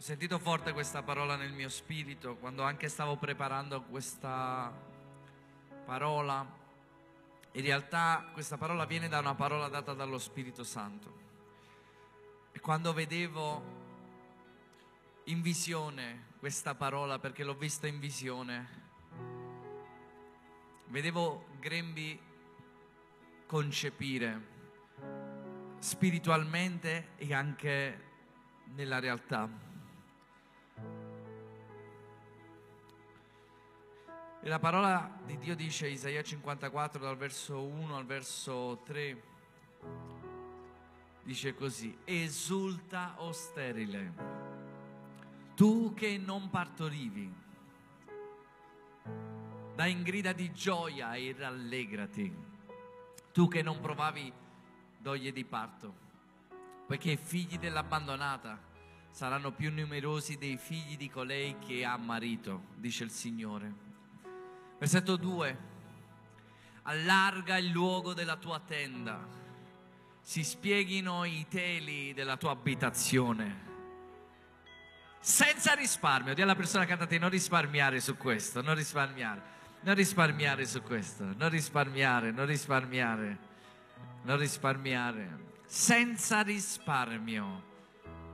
Ho sentito forte questa parola nel mio spirito quando anche stavo preparando questa parola. In realtà questa parola viene da una parola data dallo Spirito Santo. E quando vedevo in visione questa parola, perché l'ho vista in visione, vedevo grembi concepire spiritualmente e anche nella realtà. E la parola di Dio dice, Isaia 54, dal verso 1 al verso 3, dice così, esulta o sterile, tu che non partorivi, dai in grida di gioia e rallegrati, tu che non provavi doglie di parto, poiché i figli dell'abbandonata saranno più numerosi dei figli di colei che ha marito, dice il Signore. Versetto 2. Allarga il luogo della tua tenda, si spieghino i teli della tua abitazione. Senza risparmio, di alla persona accanto a te, non risparmiare su questo, non risparmiare, non risparmiare su questo, non risparmiare, non risparmiare, non risparmiare, senza risparmio.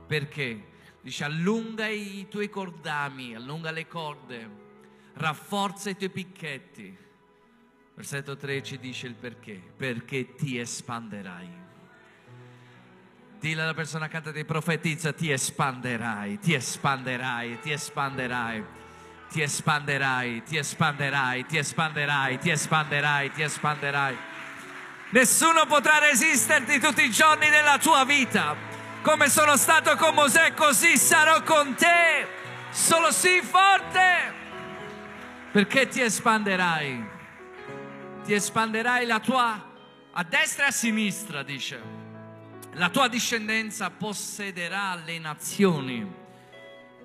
Perché? Dice allunga i tuoi cordami, allunga le corde rafforza i tuoi picchetti. Versetto 3 ci dice il perché, perché ti espanderai. Dile alla persona accanto a te, profetizza, ti espanderai, ti espanderai, ti espanderai, ti espanderai, ti espanderai, ti espanderai, ti espanderai, ti espanderai. Nessuno potrà resisterti tutti i giorni della tua vita. Come sono stato con Mosè, così sarò con te. Solo sii forte perché ti espanderai. Ti espanderai la tua a destra e a sinistra, dice. La tua discendenza possederà le nazioni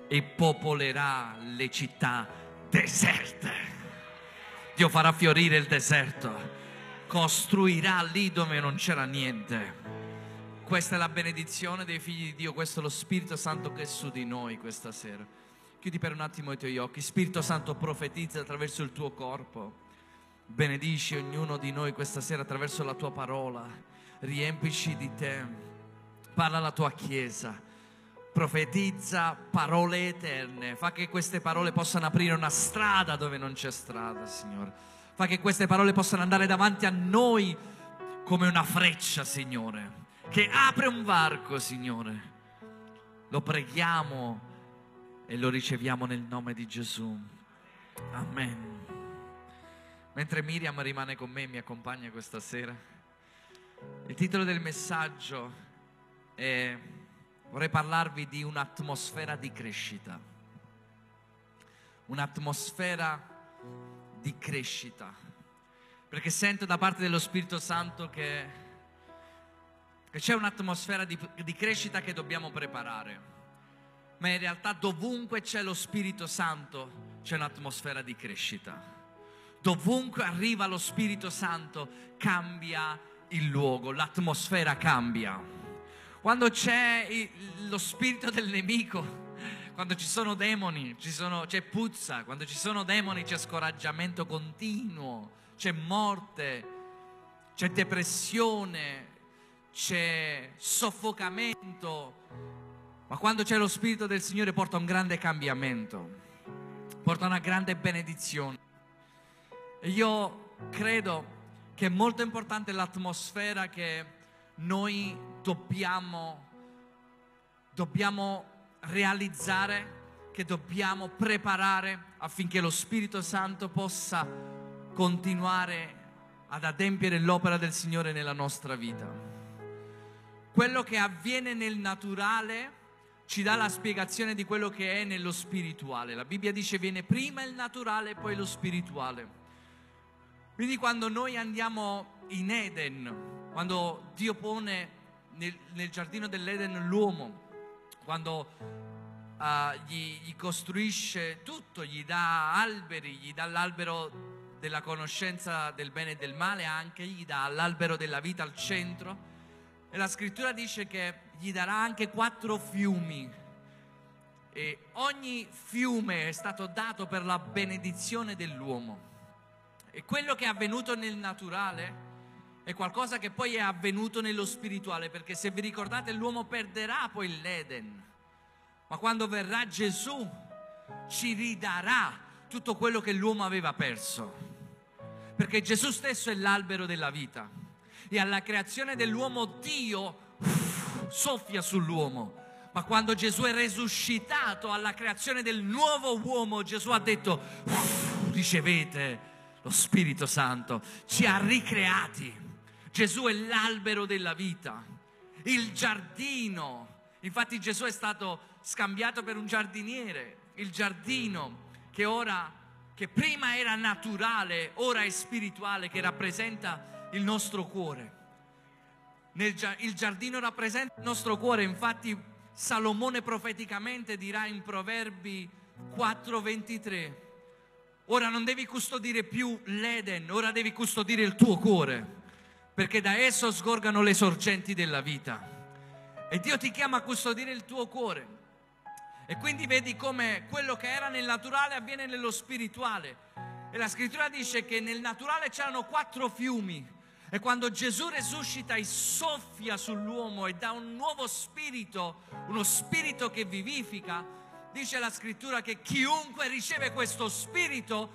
e popolerà le città deserte. Dio farà fiorire il deserto, costruirà lì dove non c'era niente. Questa è la benedizione dei figli di Dio, questo è lo Spirito Santo che è su di noi questa sera. Chiudi per un attimo i tuoi occhi. Spirito Santo profetizza attraverso il tuo corpo. Benedici ognuno di noi questa sera attraverso la tua parola. Riempici di te. Parla alla tua chiesa. Profetizza parole eterne. Fa che queste parole possano aprire una strada dove non c'è strada, Signore. Fa che queste parole possano andare davanti a noi come una freccia, Signore. Che apre un varco, Signore. Lo preghiamo e lo riceviamo nel nome di Gesù. Amen. Mentre Miriam rimane con me e mi accompagna questa sera, il titolo del messaggio è vorrei parlarvi di un'atmosfera di crescita. Un'atmosfera di crescita. Perché sento da parte dello Spirito Santo che, che c'è un'atmosfera di, di crescita che dobbiamo preparare ma in realtà dovunque c'è lo Spirito Santo c'è un'atmosfera di crescita. Dovunque arriva lo Spirito Santo cambia il luogo, l'atmosfera cambia. Quando c'è lo spirito del nemico, quando ci sono demoni, ci sono, c'è puzza, quando ci sono demoni c'è scoraggiamento continuo, c'è morte, c'è depressione, c'è soffocamento, ma quando c'è lo Spirito del Signore porta un grande cambiamento, porta una grande benedizione. E io credo che è molto importante l'atmosfera che noi dobbiamo, dobbiamo realizzare, che dobbiamo preparare affinché lo Spirito Santo possa continuare ad adempiere l'opera del Signore nella nostra vita. Quello che avviene nel naturale ci dà la spiegazione di quello che è nello spirituale. La Bibbia dice viene prima il naturale e poi lo spirituale. Quindi quando noi andiamo in Eden, quando Dio pone nel, nel giardino dell'Eden l'uomo, quando uh, gli, gli costruisce tutto, gli dà alberi, gli dà l'albero della conoscenza del bene e del male, anche gli dà l'albero della vita al centro. E la scrittura dice che gli darà anche quattro fiumi. E ogni fiume è stato dato per la benedizione dell'uomo. E quello che è avvenuto nel naturale è qualcosa che poi è avvenuto nello spirituale, perché se vi ricordate l'uomo perderà poi l'Eden, ma quando verrà Gesù ci ridarà tutto quello che l'uomo aveva perso, perché Gesù stesso è l'albero della vita. E alla creazione dell'uomo Dio soffia sull'uomo. Ma quando Gesù è resuscitato alla creazione del nuovo uomo, Gesù ha detto, ricevete lo Spirito Santo, ci ha ricreati. Gesù è l'albero della vita, il giardino. Infatti Gesù è stato scambiato per un giardiniere, il giardino che ora, che prima era naturale, ora è spirituale, che rappresenta il nostro cuore. Il giardino rappresenta il nostro cuore, infatti Salomone profeticamente dirà in Proverbi 4:23, ora non devi custodire più l'Eden, ora devi custodire il tuo cuore, perché da esso sgorgano le sorgenti della vita. E Dio ti chiama a custodire il tuo cuore. E quindi vedi come quello che era nel naturale avviene nello spirituale. E la scrittura dice che nel naturale c'erano quattro fiumi. E quando Gesù resuscita e soffia sull'uomo e dà un nuovo spirito, uno spirito che vivifica, dice la scrittura che chiunque riceve questo spirito,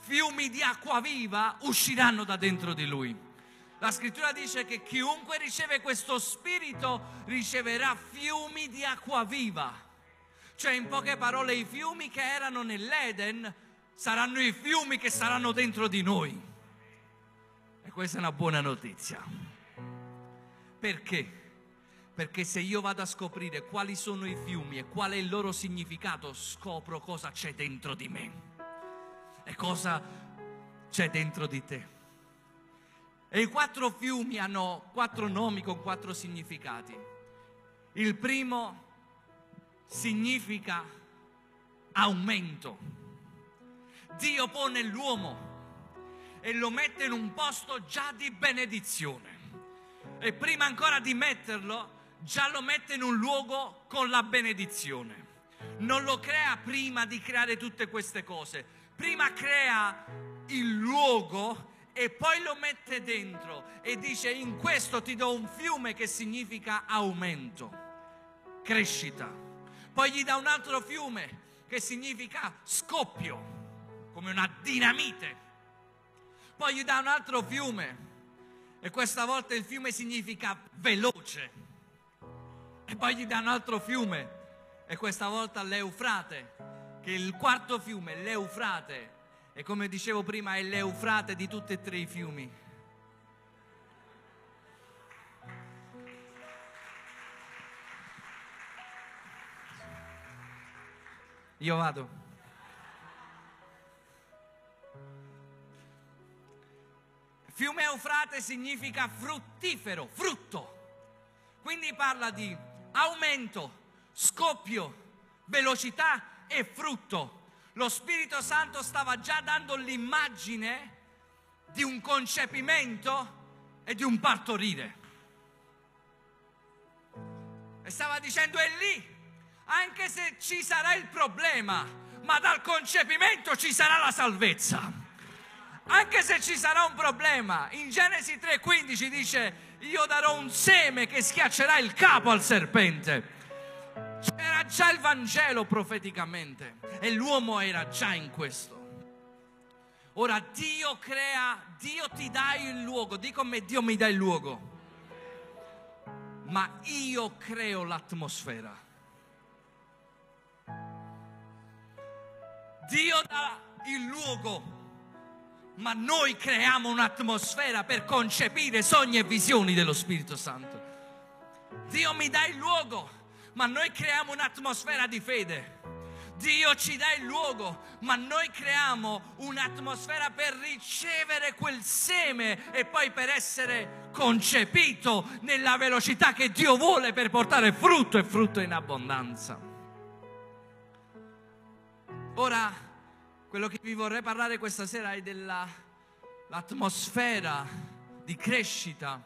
fiumi di acqua viva usciranno da dentro di lui. La scrittura dice che chiunque riceve questo spirito riceverà fiumi di acqua viva. Cioè, in poche parole, i fiumi che erano nell'Eden saranno i fiumi che saranno dentro di noi. E questa è una buona notizia. Perché? Perché se io vado a scoprire quali sono i fiumi e qual è il loro significato, scopro cosa c'è dentro di me e cosa c'è dentro di te. E i quattro fiumi hanno quattro nomi con quattro significati. Il primo significa aumento. Dio pone l'uomo e lo mette in un posto già di benedizione. E prima ancora di metterlo, già lo mette in un luogo con la benedizione. Non lo crea prima di creare tutte queste cose. Prima crea il luogo e poi lo mette dentro e dice in questo ti do un fiume che significa aumento, crescita poi gli dà un altro fiume che significa scoppio, come una dinamite. Poi gli dà un altro fiume e questa volta il fiume significa veloce. E poi gli dà un altro fiume e questa volta l'Eufrate, che è il quarto fiume, l'Eufrate. E come dicevo prima è l'Eufrate di tutti e tre i fiumi. Io vado. Fiume Eufrate significa fruttifero, frutto. Quindi parla di aumento, scoppio, velocità e frutto. Lo Spirito Santo stava già dando l'immagine di un concepimento e di un partorire. E stava dicendo è lì anche se ci sarà il problema, ma dal concepimento ci sarà la salvezza. Anche se ci sarà un problema, in Genesi 3:15 dice, io darò un seme che schiaccerà il capo al serpente. C'era già il Vangelo profeticamente e l'uomo era già in questo. Ora Dio crea, Dio ti dà il luogo, di come Dio mi dà il luogo, ma io creo l'atmosfera. Dio dà il luogo, ma noi creiamo un'atmosfera per concepire sogni e visioni dello Spirito Santo. Dio mi dà il luogo, ma noi creiamo un'atmosfera di fede. Dio ci dà il luogo, ma noi creiamo un'atmosfera per ricevere quel seme e poi per essere concepito nella velocità che Dio vuole per portare frutto e frutto in abbondanza. Ora, quello che vi vorrei parlare questa sera è dell'atmosfera di crescita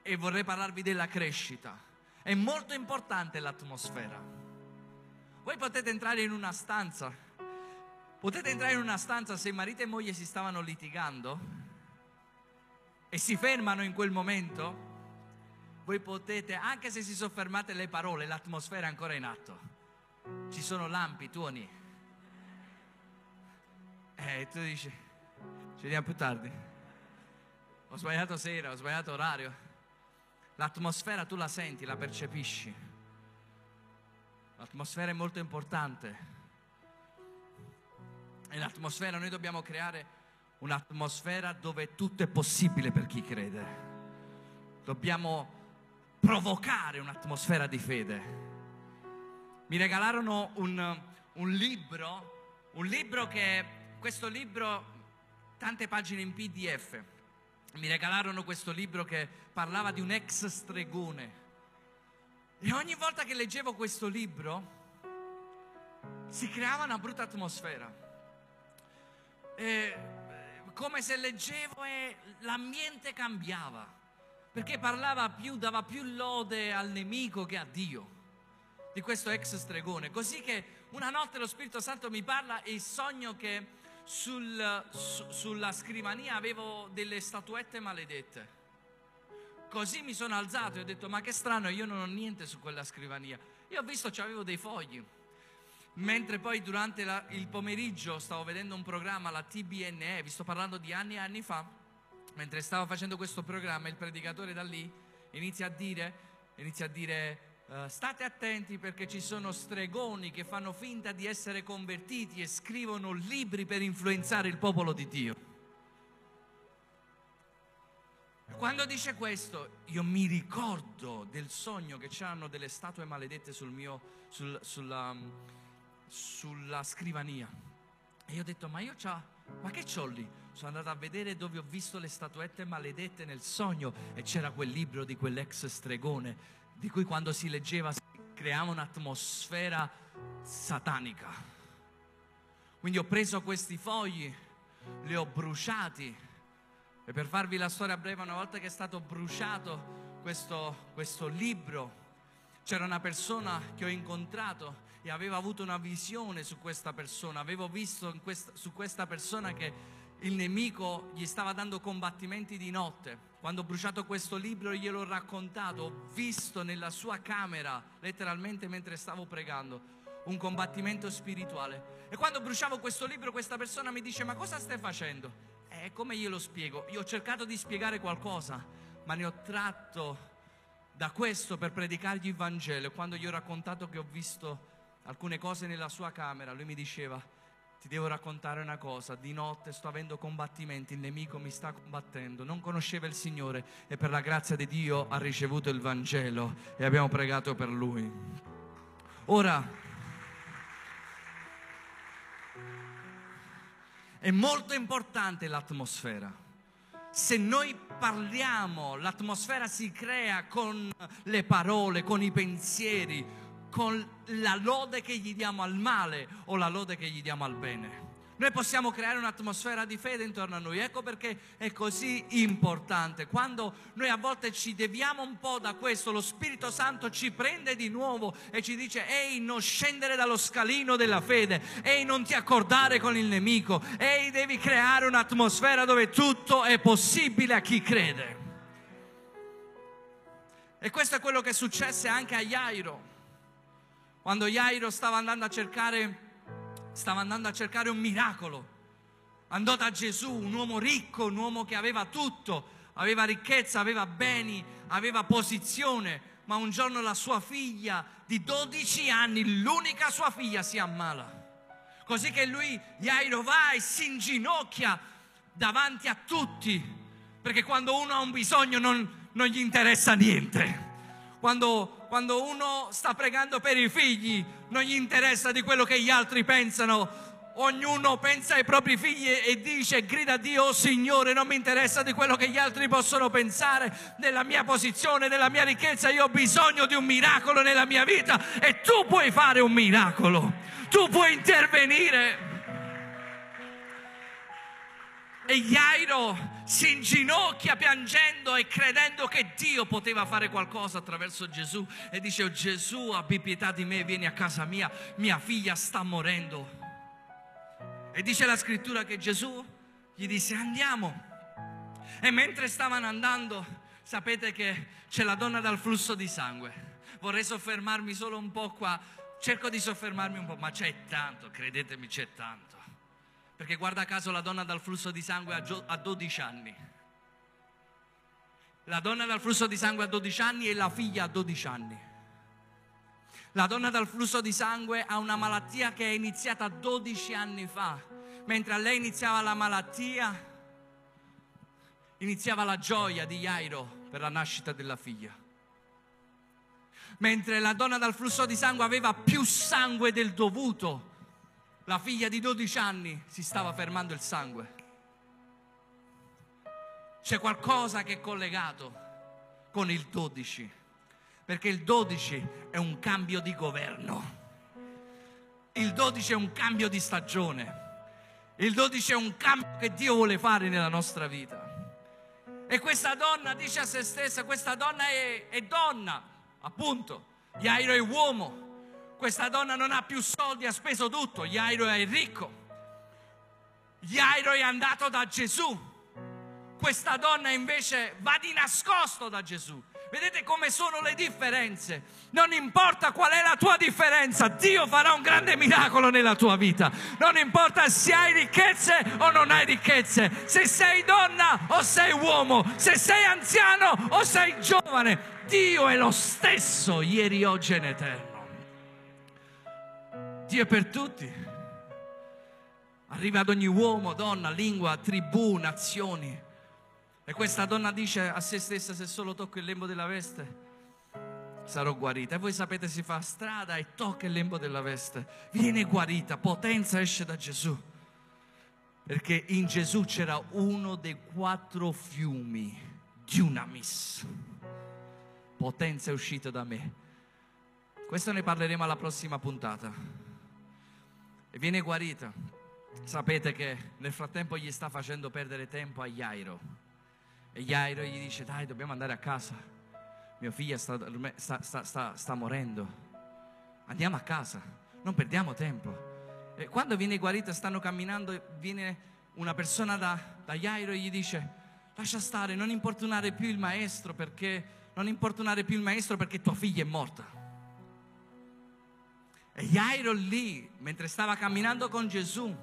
e vorrei parlarvi della crescita. È molto importante l'atmosfera. Voi potete entrare in una stanza, potete entrare in una stanza se marito e moglie si stavano litigando e si fermano in quel momento, voi potete, anche se si sono fermate le parole, l'atmosfera è ancora in atto. Ci sono lampi, tuoni. E eh, tu dici, ci vediamo più tardi. Ho sbagliato sera, ho sbagliato orario. L'atmosfera tu la senti, la percepisci. L'atmosfera è molto importante. E l'atmosfera noi dobbiamo creare un'atmosfera dove tutto è possibile per chi crede. Dobbiamo provocare un'atmosfera di fede. Mi regalarono un, un libro, un libro che, questo libro, tante pagine in PDF. Mi regalarono questo libro che parlava di un ex stregone. E ogni volta che leggevo questo libro si creava una brutta atmosfera. E, come se leggevo e l'ambiente cambiava perché parlava più, dava più lode al nemico che a Dio di questo ex stregone. Così che una notte lo Spirito Santo mi parla e sogno che sul, su, sulla scrivania avevo delle statuette maledette. Così mi sono alzato e ho detto: Ma che strano, io non ho niente su quella scrivania. Io ho visto che avevo dei fogli. Mentre poi durante la, il pomeriggio stavo vedendo un programma, la TBNE, vi sto parlando di anni e anni fa mentre stavo facendo questo programma, il predicatore da lì inizia a dire, inizia a dire uh, state attenti perché ci sono stregoni che fanno finta di essere convertiti e scrivono libri per influenzare il popolo di Dio. Quando dice questo, io mi ricordo del sogno che c'erano delle statue maledette sul mio, sul, sulla, sulla scrivania. E io ho detto, ma io c'ho, ma che c'ho lì? sono andato a vedere dove ho visto le statuette maledette nel sogno e c'era quel libro di quell'ex stregone di cui quando si leggeva si creava un'atmosfera satanica. Quindi ho preso questi fogli, li ho bruciati e per farvi la storia breve, una volta che è stato bruciato questo, questo libro, c'era una persona che ho incontrato e avevo avuto una visione su questa persona, avevo visto questa, su questa persona che il nemico gli stava dando combattimenti di notte. Quando ho bruciato questo libro gliel'ho raccontato, ho visto nella sua camera, letteralmente mentre stavo pregando, un combattimento spirituale. E quando bruciavo questo libro questa persona mi dice ma cosa stai facendo? E come glielo spiego? Io ho cercato di spiegare qualcosa, ma ne ho tratto da questo per predicargli il Vangelo. Quando gli ho raccontato che ho visto alcune cose nella sua camera, lui mi diceva ti devo raccontare una cosa, di notte sto avendo combattimenti, il nemico mi sta combattendo, non conosceva il Signore e per la grazia di Dio ha ricevuto il Vangelo e abbiamo pregato per lui. Ora, è molto importante l'atmosfera. Se noi parliamo, l'atmosfera si crea con le parole, con i pensieri, con la lode che gli diamo al male o la lode che gli diamo al bene. Noi possiamo creare un'atmosfera di fede intorno a noi, ecco perché è così importante. Quando noi a volte ci deviamo un po' da questo, lo Spirito Santo ci prende di nuovo e ci dice, ehi, non scendere dallo scalino della fede, ehi, non ti accordare con il nemico, ehi, devi creare un'atmosfera dove tutto è possibile a chi crede. E questo è quello che successe anche a Jairo. Quando Jairo stava andando a cercare, stava andando a cercare un miracolo, andò da Gesù, un uomo ricco, un uomo che aveva tutto, aveva ricchezza, aveva beni, aveva posizione, ma un giorno la sua figlia di 12 anni, l'unica sua figlia, si ammala. Così che lui, Jairo, va e si inginocchia davanti a tutti, perché quando uno ha un bisogno non, non gli interessa niente. Quando quando uno sta pregando per i figli, non gli interessa di quello che gli altri pensano. Ognuno pensa ai propri figli e dice, grida a Dio, oh Signore, non mi interessa di quello che gli altri possono pensare, della mia posizione, della mia ricchezza, io ho bisogno di un miracolo nella mia vita e tu puoi fare un miracolo, tu puoi intervenire. E Jairo si inginocchia piangendo e credendo che Dio poteva fare qualcosa attraverso Gesù e dice oh, Gesù abbi pietà di me, vieni a casa mia, mia figlia sta morendo. E dice la scrittura che Gesù gli disse andiamo. E mentre stavano andando, sapete che c'è la donna dal flusso di sangue. Vorrei soffermarmi solo un po' qua, cerco di soffermarmi un po', ma c'è tanto, credetemi c'è tanto. Perché guarda caso la donna dal flusso di sangue ha 12 anni. La donna dal flusso di sangue ha 12 anni e la figlia ha 12 anni. La donna dal flusso di sangue ha una malattia che è iniziata 12 anni fa. Mentre a lei iniziava la malattia, iniziava la gioia di Jairo per la nascita della figlia. Mentre la donna dal flusso di sangue aveva più sangue del dovuto, la figlia di 12 anni si stava fermando il sangue. C'è qualcosa che è collegato con il 12, perché il 12 è un cambio di governo. Il 12 è un cambio di stagione. Il 12 è un cambio che Dio vuole fare nella nostra vita. E questa donna dice a se stessa, questa donna è, è donna, appunto. Jairo è uomo, questa donna non ha più soldi, ha speso tutto. Jairo è ricco. Jairo è andato da Gesù. Questa donna invece va di nascosto da Gesù. Vedete come sono le differenze. Non importa qual è la tua differenza, Dio farà un grande miracolo nella tua vita. Non importa se hai ricchezze o non hai ricchezze, se sei donna o sei uomo, se sei anziano o sei giovane. Dio è lo stesso ieri, oggi e in eterno. Dio è per tutti. Arriva ad ogni uomo, donna, lingua, tribù, nazioni. E questa donna dice a se stessa: Se solo tocco il lembo della veste, sarò guarita. E voi sapete, si fa strada e tocca il lembo della veste, viene guarita, potenza esce da Gesù. Perché in Gesù c'era uno dei quattro fiumi di una miss. Potenza è uscita da me. Questo ne parleremo alla prossima puntata e viene guarita. Sapete che nel frattempo gli sta facendo perdere tempo a Jairo. E Jairo gli dice, dai, dobbiamo andare a casa. Mio figlio sta, sta, sta, sta morendo. Andiamo a casa, non perdiamo tempo. E quando viene guarita, stanno camminando, viene una persona da, da Jairo e gli dice, lascia stare, non importunare più il maestro perché, non importunare più il maestro perché tua figlia è morta. E Jairo lì, mentre stava camminando con Gesù,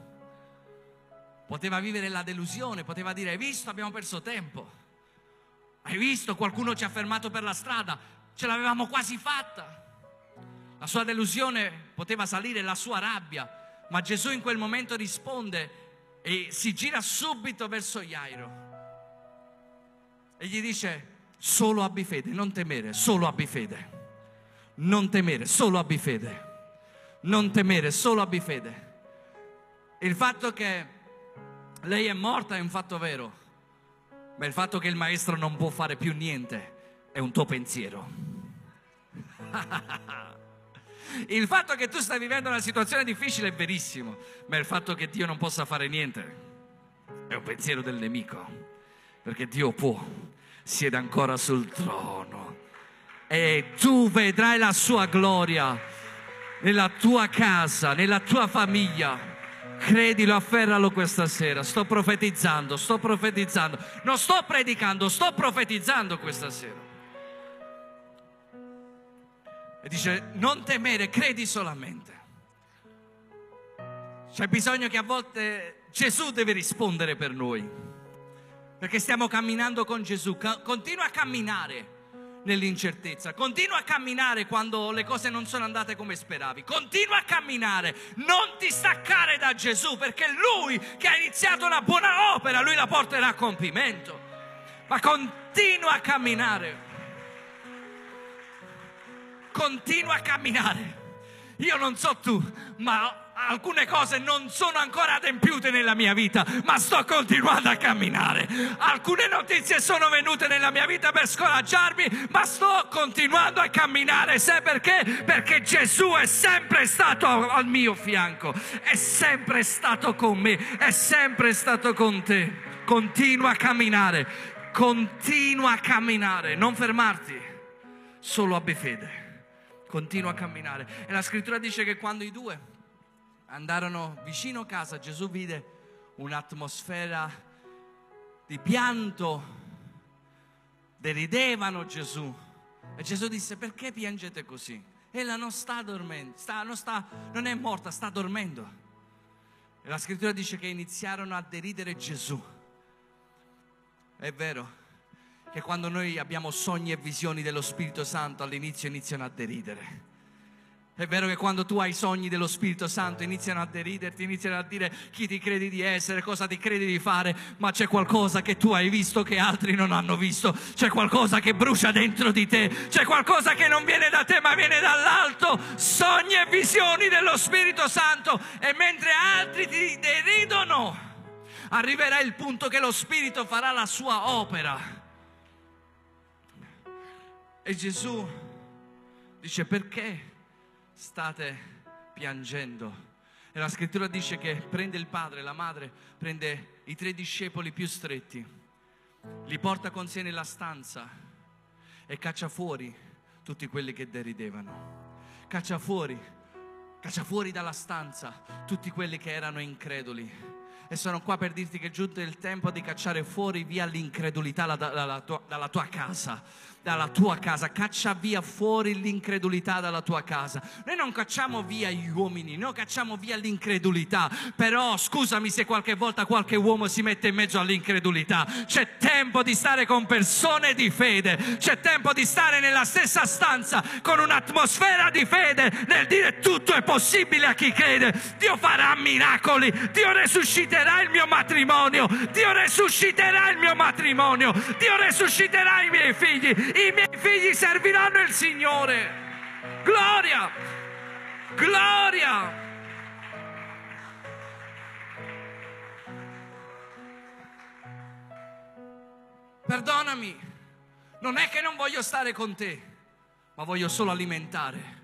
poteva vivere la delusione, poteva dire, hai visto, abbiamo perso tempo. Hai visto, qualcuno ci ha fermato per la strada, ce l'avevamo quasi fatta. La sua delusione poteva salire, la sua rabbia, ma Gesù in quel momento risponde e si gira subito verso Jairo e gli dice, solo abbi fede, non temere, solo abbi fede. Non temere, solo abbi fede non temere, solo abbi fede. Il fatto che lei è morta è un fatto vero, ma il fatto che il maestro non può fare più niente è un tuo pensiero. il fatto che tu stai vivendo una situazione difficile è verissimo, ma il fatto che Dio non possa fare niente è un pensiero del nemico, perché Dio può, siede ancora sul trono e tu vedrai la sua gloria nella tua casa, nella tua famiglia. Credilo, afferralo questa sera. Sto profetizzando, sto profetizzando. Non sto predicando, sto profetizzando questa sera. E dice, non temere, credi solamente. C'è bisogno che a volte Gesù deve rispondere per noi. Perché stiamo camminando con Gesù. Continua a camminare nell'incertezza, continua a camminare quando le cose non sono andate come speravi, continua a camminare, non ti staccare da Gesù perché Lui che ha iniziato una buona opera, Lui la porterà a compimento, ma continua a camminare, continua a camminare. Io non so tu, ma alcune cose non sono ancora adempiute nella mia vita, ma sto continuando a camminare. Alcune notizie sono venute nella mia vita per scoraggiarmi, ma sto continuando a camminare. Sai perché? Perché Gesù è sempre stato al mio fianco, è sempre stato con me, è sempre stato con te. continua a camminare, continua a camminare, non fermarti, solo abbi fede, continua a camminare. E la scrittura dice che quando i due andarono vicino a casa, Gesù vide un'atmosfera di pianto, deridevano Gesù. E Gesù disse, perché piangete così? Ella non sta dormendo, sta, non, sta, non è morta, sta dormendo. E la scrittura dice che iniziarono a deridere Gesù. È vero che quando noi abbiamo sogni e visioni dello Spirito Santo all'inizio iniziano a deridere. È vero che quando tu hai sogni dello Spirito Santo iniziano a deriderti, iniziano a dire chi ti credi di essere, cosa ti credi di fare, ma c'è qualcosa che tu hai visto che altri non hanno visto, c'è qualcosa che brucia dentro di te, c'è qualcosa che non viene da te ma viene dall'alto, sogni e visioni dello Spirito Santo e mentre altri ti deridono, arriverà il punto che lo Spirito farà la sua opera. E Gesù dice perché? State piangendo. E la scrittura dice che prende il padre, la madre, prende i tre discepoli più stretti, li porta con sé nella stanza e caccia fuori tutti quelli che deridevano. Caccia fuori, caccia fuori dalla stanza tutti quelli che erano increduli. E sono qua per dirti che è giunto il tempo di cacciare fuori via l'incredulità dalla tua, dalla tua casa dalla tua casa, caccia via fuori l'incredulità dalla tua casa. Noi non cacciamo via gli uomini, noi cacciamo via l'incredulità, però scusami se qualche volta qualche uomo si mette in mezzo all'incredulità. C'è tempo di stare con persone di fede, c'è tempo di stare nella stessa stanza con un'atmosfera di fede nel dire tutto è possibile a chi crede. Dio farà miracoli, Dio resusciterà il mio matrimonio, Dio resusciterà il mio matrimonio, Dio resusciterà i miei figli i miei figli serviranno il Signore. Gloria, gloria. Perdonami, non è che non voglio stare con te, ma voglio solo alimentare.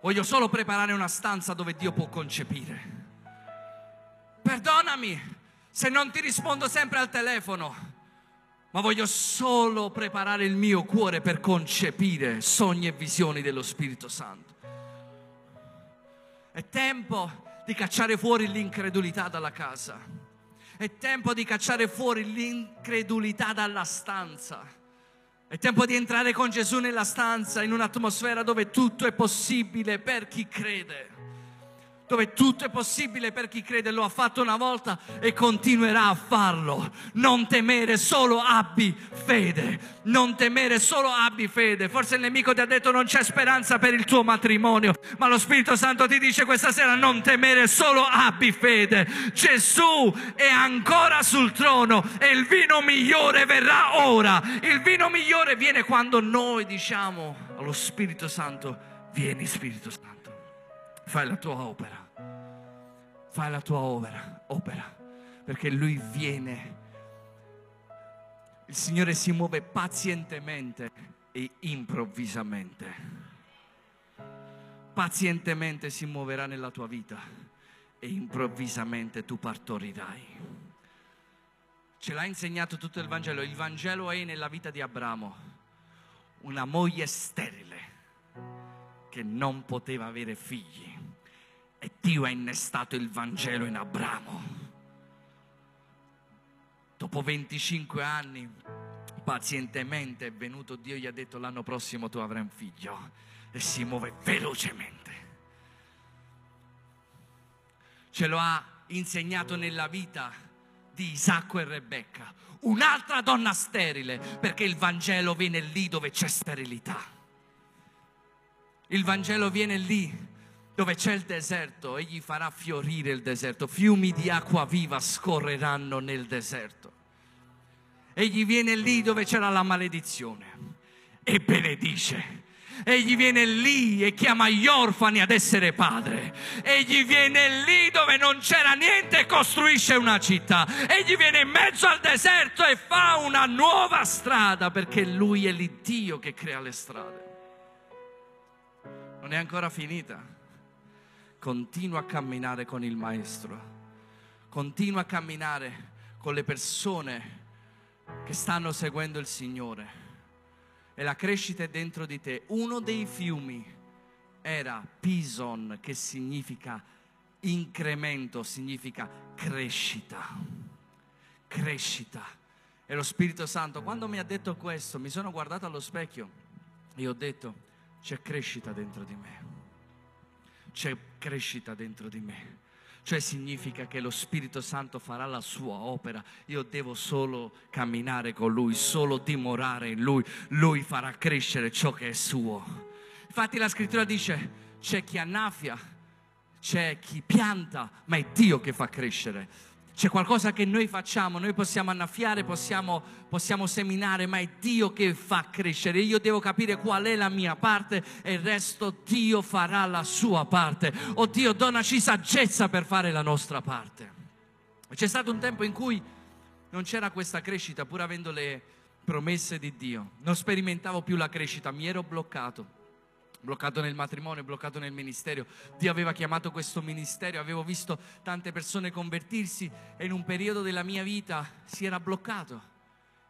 Voglio solo preparare una stanza dove Dio può concepire. Perdonami se non ti rispondo sempre al telefono ma voglio solo preparare il mio cuore per concepire sogni e visioni dello Spirito Santo. È tempo di cacciare fuori l'incredulità dalla casa. È tempo di cacciare fuori l'incredulità dalla stanza. È tempo di entrare con Gesù nella stanza, in un'atmosfera dove tutto è possibile per chi crede dove tutto è possibile per chi crede, lo ha fatto una volta e continuerà a farlo. Non temere, solo abbi fede. Non temere, solo abbi fede. Forse il nemico ti ha detto non c'è speranza per il tuo matrimonio, ma lo Spirito Santo ti dice questa sera non temere, solo abbi fede. Gesù è ancora sul trono e il vino migliore verrà ora. Il vino migliore viene quando noi diciamo allo Spirito Santo, vieni Spirito Santo fai la tua opera fai la tua opera, opera, perché Lui viene. Il Signore si muove pazientemente e improvvisamente. Pazientemente si muoverà nella tua vita e improvvisamente tu partorirai. Ce l'ha insegnato tutto il Vangelo. Il Vangelo è nella vita di Abramo, una moglie sterile che non poteva avere figli e Dio ha innestato il Vangelo in Abramo. Dopo 25 anni, pazientemente è venuto Dio e gli ha detto l'anno prossimo tu avrai un figlio e si muove velocemente. Ce lo ha insegnato nella vita di Isacco e Rebecca, un'altra donna sterile, perché il Vangelo viene lì dove c'è sterilità. Il Vangelo viene lì dove c'è il deserto, egli farà fiorire il deserto, fiumi di acqua viva scorreranno nel deserto. Egli viene lì dove c'era la maledizione e benedice. Egli viene lì e chiama gli orfani ad essere padre. Egli viene lì dove non c'era niente e costruisce una città. Egli viene in mezzo al deserto e fa una nuova strada perché lui è l'Iddio che crea le strade. Non è ancora finita continua a camminare con il Maestro, continua a camminare con le persone che stanno seguendo il Signore e la crescita è dentro di te. Uno dei fiumi era Pison, che significa incremento, significa crescita. Crescita. E lo Spirito Santo, quando mi ha detto questo, mi sono guardato allo specchio e ho detto, c'è crescita dentro di me. C'è crescita dentro di me. Cioè significa che lo Spirito Santo farà la sua opera, io devo solo camminare con Lui, solo dimorare in Lui, Lui farà crescere ciò che è suo. Infatti la scrittura dice, c'è chi annaffia, c'è chi pianta, ma è Dio che fa crescere. C'è qualcosa che noi facciamo, noi possiamo annaffiare, possiamo, possiamo, seminare, ma è Dio che fa crescere. Io devo capire qual è la mia parte e il resto Dio farà la sua parte. Oh Dio, donaci saggezza per fare la nostra parte. C'è stato un tempo in cui non c'era questa crescita, pur avendo le promesse di Dio. Non sperimentavo più la crescita, mi ero bloccato bloccato nel matrimonio, bloccato nel ministero. Dio aveva chiamato questo ministero, avevo visto tante persone convertirsi e in un periodo della mia vita si era bloccato.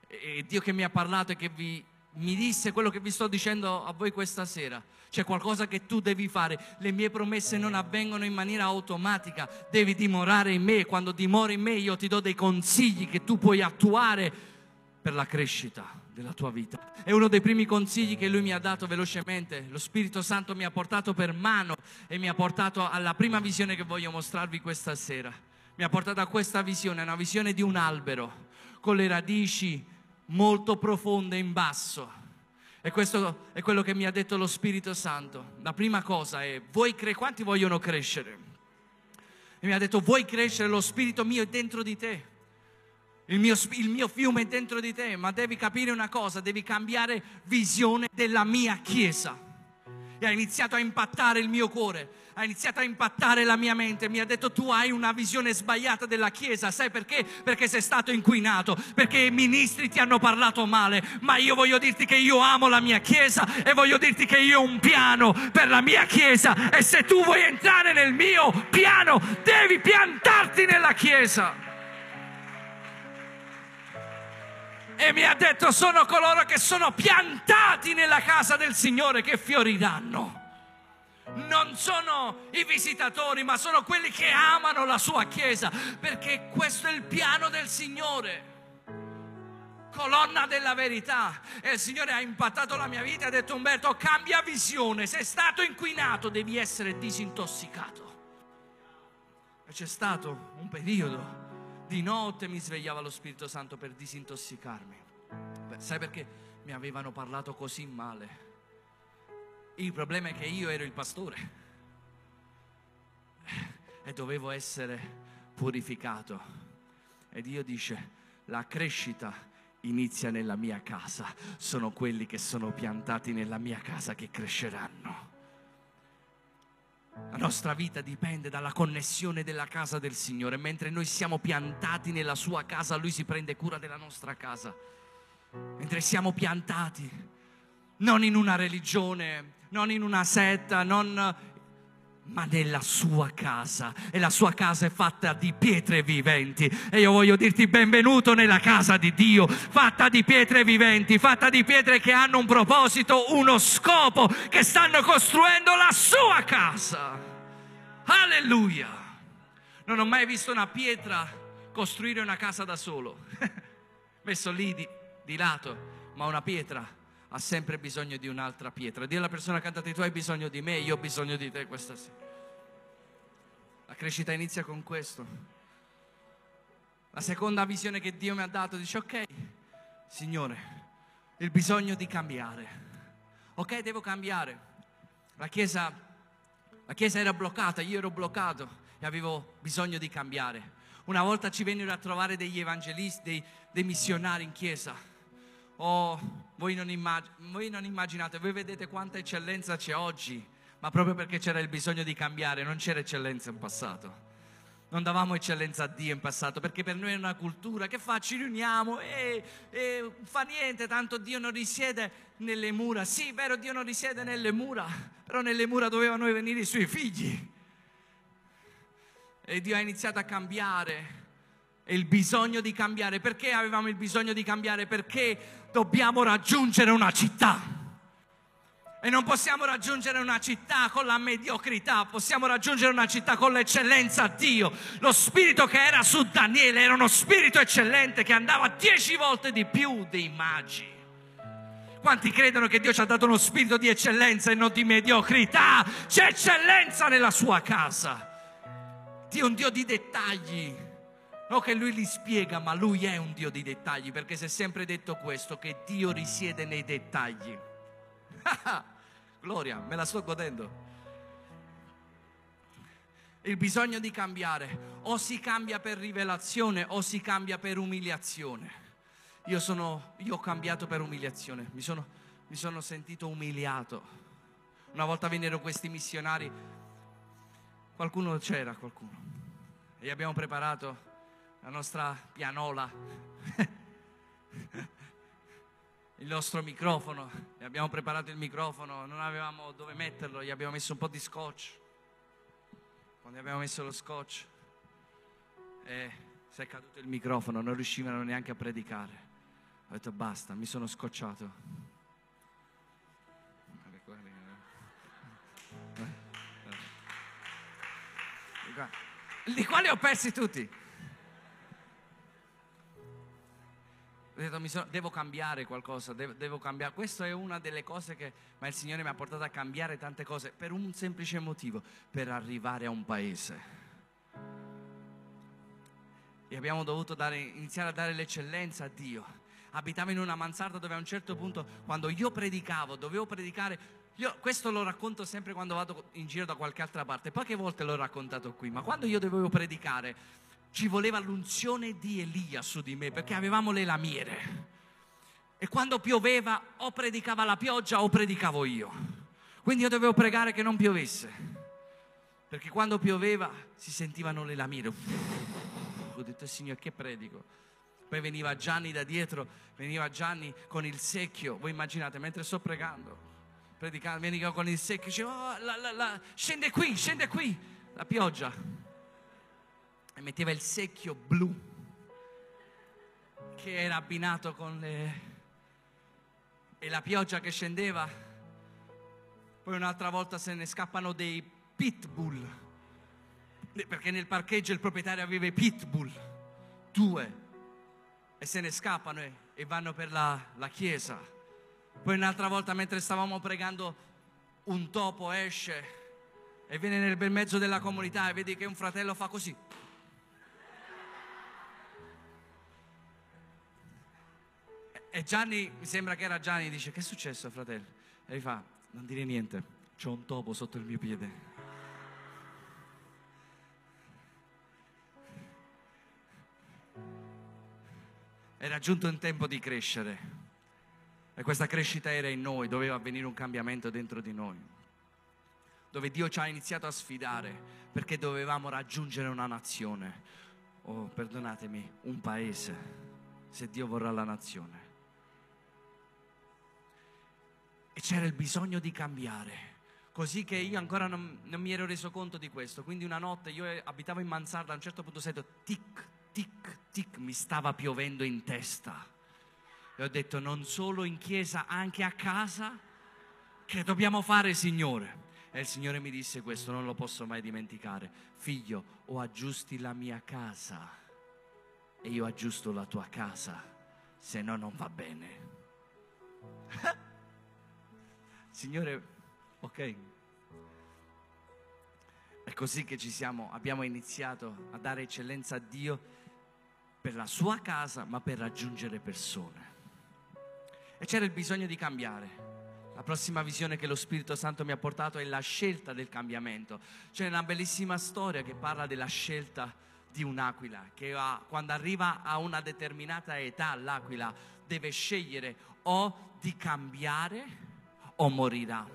E Dio che mi ha parlato e che vi, mi disse quello che vi sto dicendo a voi questa sera. C'è qualcosa che tu devi fare. Le mie promesse non avvengono in maniera automatica. Devi dimorare in me. Quando dimori in me io ti do dei consigli che tu puoi attuare per la crescita della tua vita. È uno dei primi consigli che lui mi ha dato velocemente. Lo Spirito Santo mi ha portato per mano e mi ha portato alla prima visione che voglio mostrarvi questa sera. Mi ha portato a questa visione, una visione di un albero con le radici molto profonde in basso. E questo è quello che mi ha detto lo Spirito Santo. La prima cosa è, voi cre- quanti vogliono crescere? E mi ha detto, vuoi crescere, lo Spirito mio è dentro di te. Il mio, il mio, fiume è dentro di te, ma devi capire una cosa, devi cambiare visione della mia chiesa. E ha iniziato a impattare il mio cuore, ha iniziato a impattare la mia mente, mi ha detto tu hai una visione sbagliata della chiesa, sai perché? Perché sei stato inquinato, perché i ministri ti hanno parlato male, ma io voglio dirti che io amo la mia chiesa e voglio dirti che io ho un piano per la mia chiesa e se tu vuoi entrare nel mio piano devi piantarti nella chiesa. E mi ha detto sono coloro che sono piantati nella casa del Signore che fioriranno. Non sono i visitatori, ma sono quelli che amano la sua chiesa, perché questo è il piano del Signore. Colonna della verità. E il Signore ha impattato la mia vita e ha detto Umberto, cambia visione, sei stato inquinato, devi essere disintossicato. E c'è stato un periodo di notte mi svegliava lo Spirito Santo per disintossicarmi. Sai perché mi avevano parlato così male? Il problema è che io ero il pastore e dovevo essere purificato. E Dio dice, la crescita inizia nella mia casa, sono quelli che sono piantati nella mia casa che cresceranno. La nostra vita dipende dalla connessione della casa del Signore. Mentre noi siamo piantati nella sua casa, Lui si prende cura della nostra casa. Mentre siamo piantati, non in una religione, non in una setta, non ma nella sua casa. E la sua casa è fatta di pietre viventi. E io voglio dirti benvenuto nella casa di Dio fatta di pietre viventi fatta di pietre che hanno un proposito uno scopo che stanno costruendo la sua casa. Alleluia! Non ho mai visto una pietra costruire una casa da solo. Messo lì di, di lato ma una pietra ha sempre bisogno di un'altra pietra. Dì alla persona accanto tu hai bisogno di me, io ho bisogno di te questa sera. La crescita inizia con questo. La seconda visione che Dio mi ha dato dice ok, Signore, il bisogno di cambiare. Ok, devo cambiare. La chiesa, la chiesa era bloccata, io ero bloccato e avevo bisogno di cambiare. Una volta ci vennero a trovare degli evangelisti, dei, dei missionari in chiesa. Oh, voi non, immag- voi non immaginate, voi vedete quanta eccellenza c'è oggi, ma proprio perché c'era il bisogno di cambiare, non c'era eccellenza in passato. Non davamo eccellenza a Dio in passato perché per noi è una cultura che fa, ci riuniamo e, e fa niente, tanto Dio non risiede nelle mura. Sì, vero, Dio non risiede nelle mura, però nelle mura dovevano venire i suoi figli. E Dio ha iniziato a cambiare e il bisogno di cambiare. Perché avevamo il bisogno di cambiare? Perché dobbiamo raggiungere una città. E non possiamo raggiungere una città con la mediocrità, possiamo raggiungere una città con l'eccellenza a Dio. Lo spirito che era su Daniele era uno spirito eccellente che andava dieci volte di più dei magi. Quanti credono che Dio ci ha dato uno spirito di eccellenza e non di mediocrità? C'è eccellenza nella sua casa. Dio è un Dio di dettagli. Non che lui li spiega, ma lui è un Dio di dettagli, perché si è sempre detto questo, che Dio risiede nei dettagli. Gloria, me la sto godendo. Il bisogno di cambiare, o si cambia per rivelazione o si cambia per umiliazione. Io, sono, io ho cambiato per umiliazione, mi sono, mi sono sentito umiliato. Una volta vennero questi missionari, qualcuno c'era, qualcuno, e gli abbiamo preparato la nostra pianola il nostro microfono, gli abbiamo preparato il microfono, non avevamo dove metterlo, gli abbiamo messo un po' di scotch. Quando abbiamo messo lo scotch e si è caduto il microfono, non riuscivano neanche a predicare. Ho detto basta, mi sono scocciato. Di quali ho persi tutti? Devo cambiare qualcosa, devo, cambiare. Questa è una delle cose che, ma il Signore mi ha portato a cambiare tante cose per un semplice motivo, per arrivare a un paese. E abbiamo dovuto dare, iniziare a dare l'eccellenza a Dio. Abitavo in una mansarda dove a un certo punto, quando io predicavo, dovevo predicare io questo lo racconto sempre quando vado in giro da qualche altra parte, poche volte l'ho raccontato qui, ma quando io dovevo predicare ci voleva l'unzione di Elia su di me perché avevamo le lamiere. E quando pioveva o predicava la pioggia o predicavo io. Quindi io dovevo pregare che non piovesse. Perché quando pioveva si sentivano le lamiere. Ho detto, Signore, che predico? Poi veniva Gianni da dietro, veniva Gianni con il secchio. Voi immaginate, mentre sto pregando, predicando, veniva con il secchio, diceva, oh, la, la, la, scende qui, scende qui, la pioggia e metteva il secchio blu che era abbinato con le... e la pioggia che scendeva. Poi un'altra volta se ne scappano dei pitbull, perché nel parcheggio il proprietario aveva i pitbull, due, e se ne scappano e, e vanno per la, la chiesa. Poi un'altra volta mentre stavamo pregando un topo esce e viene nel bel mezzo della comunità e vedi che un fratello fa così. E Gianni, mi sembra che era Gianni, dice che è successo fratello? E gli fa, non dire niente, c'ho un topo sotto il mio piede. Era giunto il tempo di crescere e questa crescita era in noi, doveva avvenire un cambiamento dentro di noi, dove Dio ci ha iniziato a sfidare perché dovevamo raggiungere una nazione, o oh, perdonatemi, un paese, se Dio vorrà la nazione. E c'era il bisogno di cambiare. Così che io ancora non, non, mi ero reso conto di questo. Quindi una notte io abitavo in mansarda, a un certo punto sento tic, tic, tic, mi stava piovendo in testa. E ho detto non solo in chiesa, anche a casa. Che dobbiamo fare, Signore? E il Signore mi disse questo, non lo posso mai dimenticare. Figlio, o aggiusti la mia casa e io aggiusto la tua casa, se no non va bene. Signore, ok. È così che siamo, abbiamo iniziato a dare eccellenza a Dio per la sua casa, ma per raggiungere persone. E c'era il bisogno di cambiare. La prossima visione che lo Spirito Santo mi ha portato è la scelta del cambiamento. C'è una bellissima storia che parla della scelta di un'aquila, che ha, quando arriva a una determinata età l'aquila deve scegliere o di cambiare o morirà.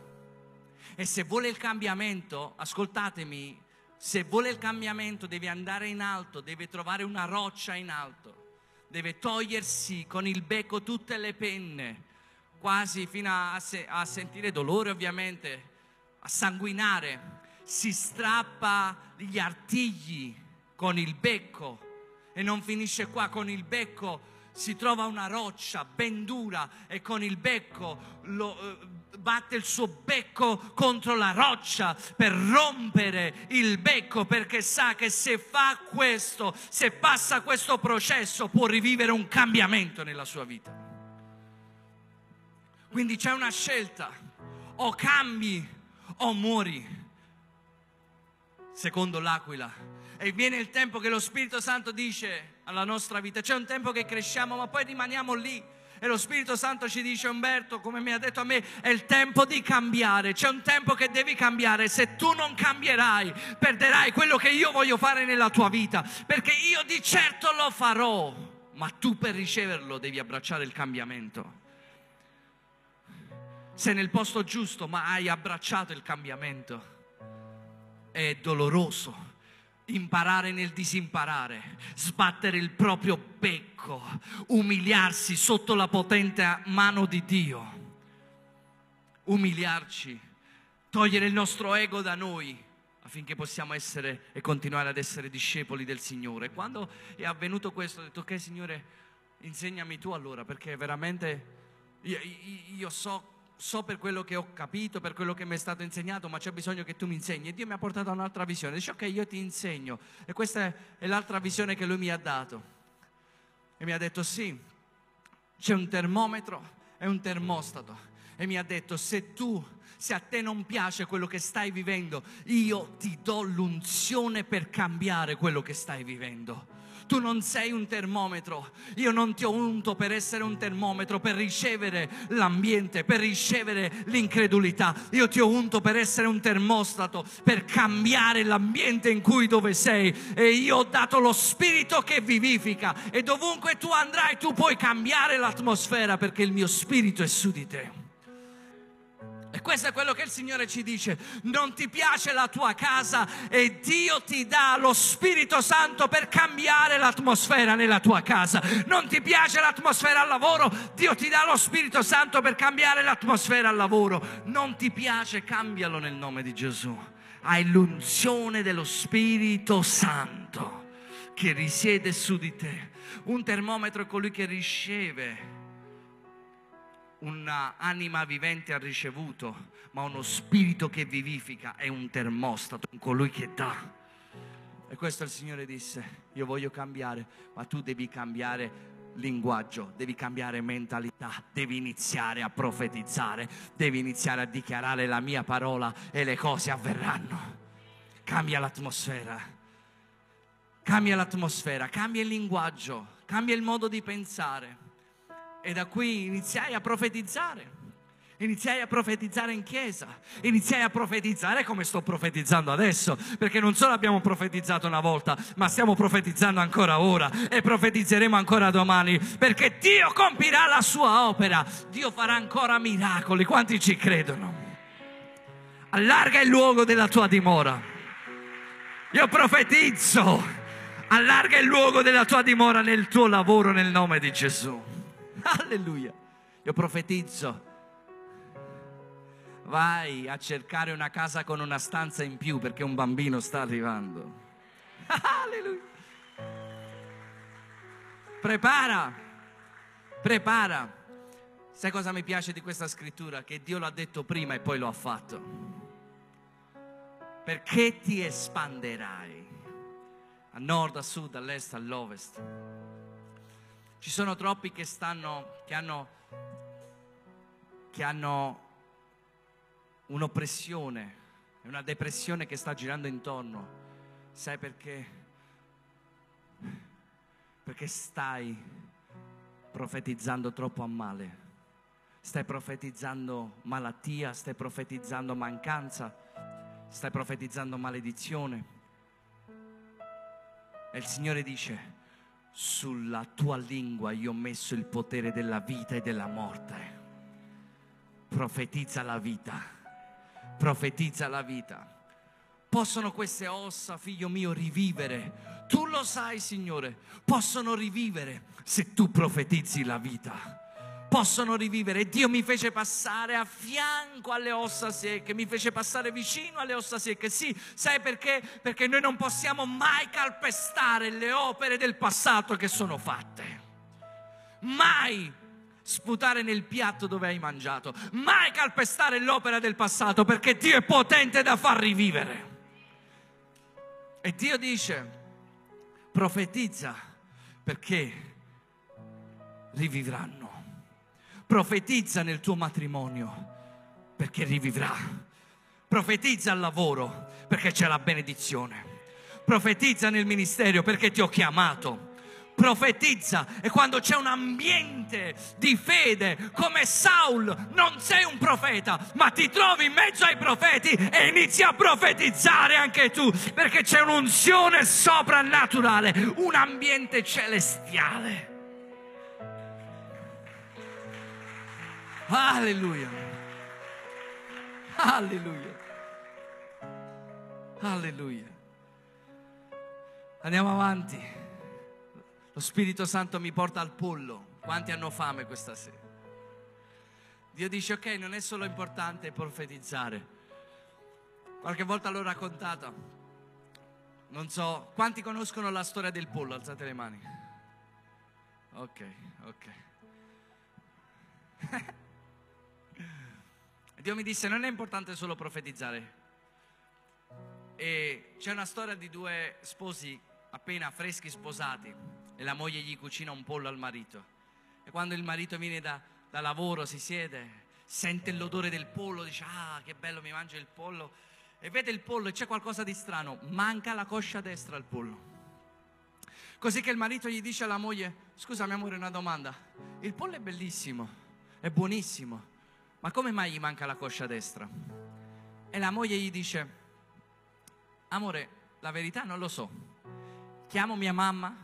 E se vuole il cambiamento, ascoltatemi, se vuole il cambiamento deve andare in alto, deve trovare una roccia in alto, deve togliersi con il becco tutte le penne, quasi fino a, se- a sentire dolore ovviamente, a sanguinare, si strappa gli artigli con il becco E non finisce qua con il becco si trova una roccia ben dura e con il becco lo, eh, batte il suo becco contro la roccia per rompere il becco perché sa che se fa questo, se passa questo processo può rivivere un cambiamento nella sua vita. Quindi c'è una scelta, o cambi o muori, secondo l'aquila. E viene il tempo che lo Spirito Santo dice alla nostra vita. C'è un tempo che cresciamo, ma poi rimaniamo lì. E lo Spirito Santo ci dice, Umberto, come mi ha detto a me, è il tempo di cambiare, c'è un tempo che devi cambiare. Se tu non cambierai, perderai quello che io voglio fare nella tua vita, perché io di certo lo farò, ma tu per riceverlo devi abbracciare il cambiamento. Sei nel posto giusto, ma hai abbracciato il cambiamento. È doloroso imparare nel disimparare, sbattere il proprio becco, umiliarsi sotto la potente mano di Dio, umiliarci, togliere il nostro ego da noi affinché possiamo essere e continuare ad essere discepoli del Signore. Quando è avvenuto questo ho detto ok Signore insegnami tu allora perché veramente io, io so so per quello che ho capito, per quello che mi è stato insegnato, ma c'è bisogno che tu mi insegni. E Dio mi ha portato a un'altra visione. Dice, ok, io ti insegno. E questa è l'altra visione che lui mi ha dato. E mi ha detto, sì, c'è un termometro e un termostato. E mi ha detto, se tu, se a te non piace quello che stai vivendo, io ti do l'unzione per cambiare quello che stai vivendo tu non sei un termometro. Io non ti ho unto per essere un termometro, per ricevere l'ambiente, per ricevere l'incredulità. Io ti ho unto per essere un termostato, per cambiare l'ambiente in cui dove sei. E io ho dato lo spirito che vivifica. E dovunque tu andrai, tu puoi cambiare l'atmosfera perché il mio spirito è su di te. E questo è quello che il Signore ci dice. Non ti piace la tua casa e Dio ti dà lo Spirito Santo per cambiare l'atmosfera nella tua casa. Non ti piace l'atmosfera al lavoro, Dio ti dà lo Spirito Santo per cambiare l'atmosfera al lavoro. Non ti piace, cambialo nel nome di Gesù. Hai l'unzione dello Spirito Santo che risiede su di te. Un termometro è colui che riceve un'anima vivente ha ricevuto, ma uno spirito che vivifica è un termostato, un colui che dà. E questo il Signore disse, io voglio cambiare, ma tu devi cambiare linguaggio, devi cambiare mentalità, devi iniziare a profetizzare, devi iniziare a dichiarare la mia parola e le cose avverranno. Cambia l'atmosfera, cambia l'atmosfera, cambia il linguaggio, cambia il modo di pensare. E da qui iniziai a profetizzare. Iniziai a profetizzare in chiesa, iniziai a profetizzare come sto profetizzando adesso, perché non solo abbiamo profetizzato una volta, ma stiamo profetizzando ancora ora e profetizzeremo ancora domani, perché Dio compirà la sua opera, Dio farà ancora miracoli, quanti ci credono? Allarga il luogo della tua dimora. Io profetizzo, allarga il luogo della tua dimora nel tuo lavoro nel nome di Gesù. Alleluia. Io profetizzo. Vai a cercare una casa con una stanza in più perché un bambino sta arrivando. Alleluia. Prepara. Prepara. Sai cosa mi piace di questa scrittura? Che Dio l'ha detto prima e poi lo ha fatto. Perché ti espanderai a nord, a sud, all'est, all'ovest ci sono troppi che stanno, che hanno, che hanno un'oppressione, una depressione che sta girando intorno. Sai perché? Perché stai profetizzando troppo a male. Stai profetizzando malattia, stai profetizzando mancanza, stai profetizzando maledizione. E il Signore dice, sulla tua lingua io ho messo il potere della vita e della morte. Profetizza la vita, profetizza la vita. Possono queste ossa, figlio mio, rivivere. Tu lo sai, Signore, possono rivivere se tu profetizzi la vita possono rivivere. Dio mi fece passare a fianco alle ossa secche, mi fece passare vicino alle ossa secche. Sì, sai perché? Perché noi non possiamo mai calpestare le opere del passato che sono fatte. Mai sputare nel piatto dove hai mangiato, mai calpestare l'opera del passato perché Dio è potente da far rivivere. E Dio dice, profetizza perché rivivranno. Profetizza nel tuo matrimonio perché rivivrà. Profetizza al lavoro perché c'è la benedizione. Profetizza nel ministero perché ti ho chiamato profetizza e quando c'è un ambiente di fede come Saul non sei un profeta ma ti trovi in mezzo ai profeti e inizi a profetizzare anche tu perché c'è un'unzione soprannaturale un ambiente celestiale alleluia alleluia alleluia andiamo avanti lo Spirito Santo mi porta al pollo. Quanti hanno fame questa sera? Dio dice ok, non è solo importante profetizzare. Qualche volta l'ho raccontata. Non so, quanti conoscono la storia del pollo? Alzate le mani. Ok, ok. Dio mi disse non è importante solo profetizzare. E c'è una storia di due sposi appena freschi sposati e la moglie gli cucina un pollo al marito. E quando il marito viene da, da lavoro, si siede, sente l'odore del pollo, dice ah che bello mi mangio il pollo e vede il pollo e c'è qualcosa di strano, manca la coscia destra al pollo. Così che il marito gli dice alla moglie, scusa mio amore una domanda, il pollo è bellissimo, è buonissimo, ma come mai gli manca la coscia destra? E la moglie gli dice, amore, la verità non lo so, chiamo mia mamma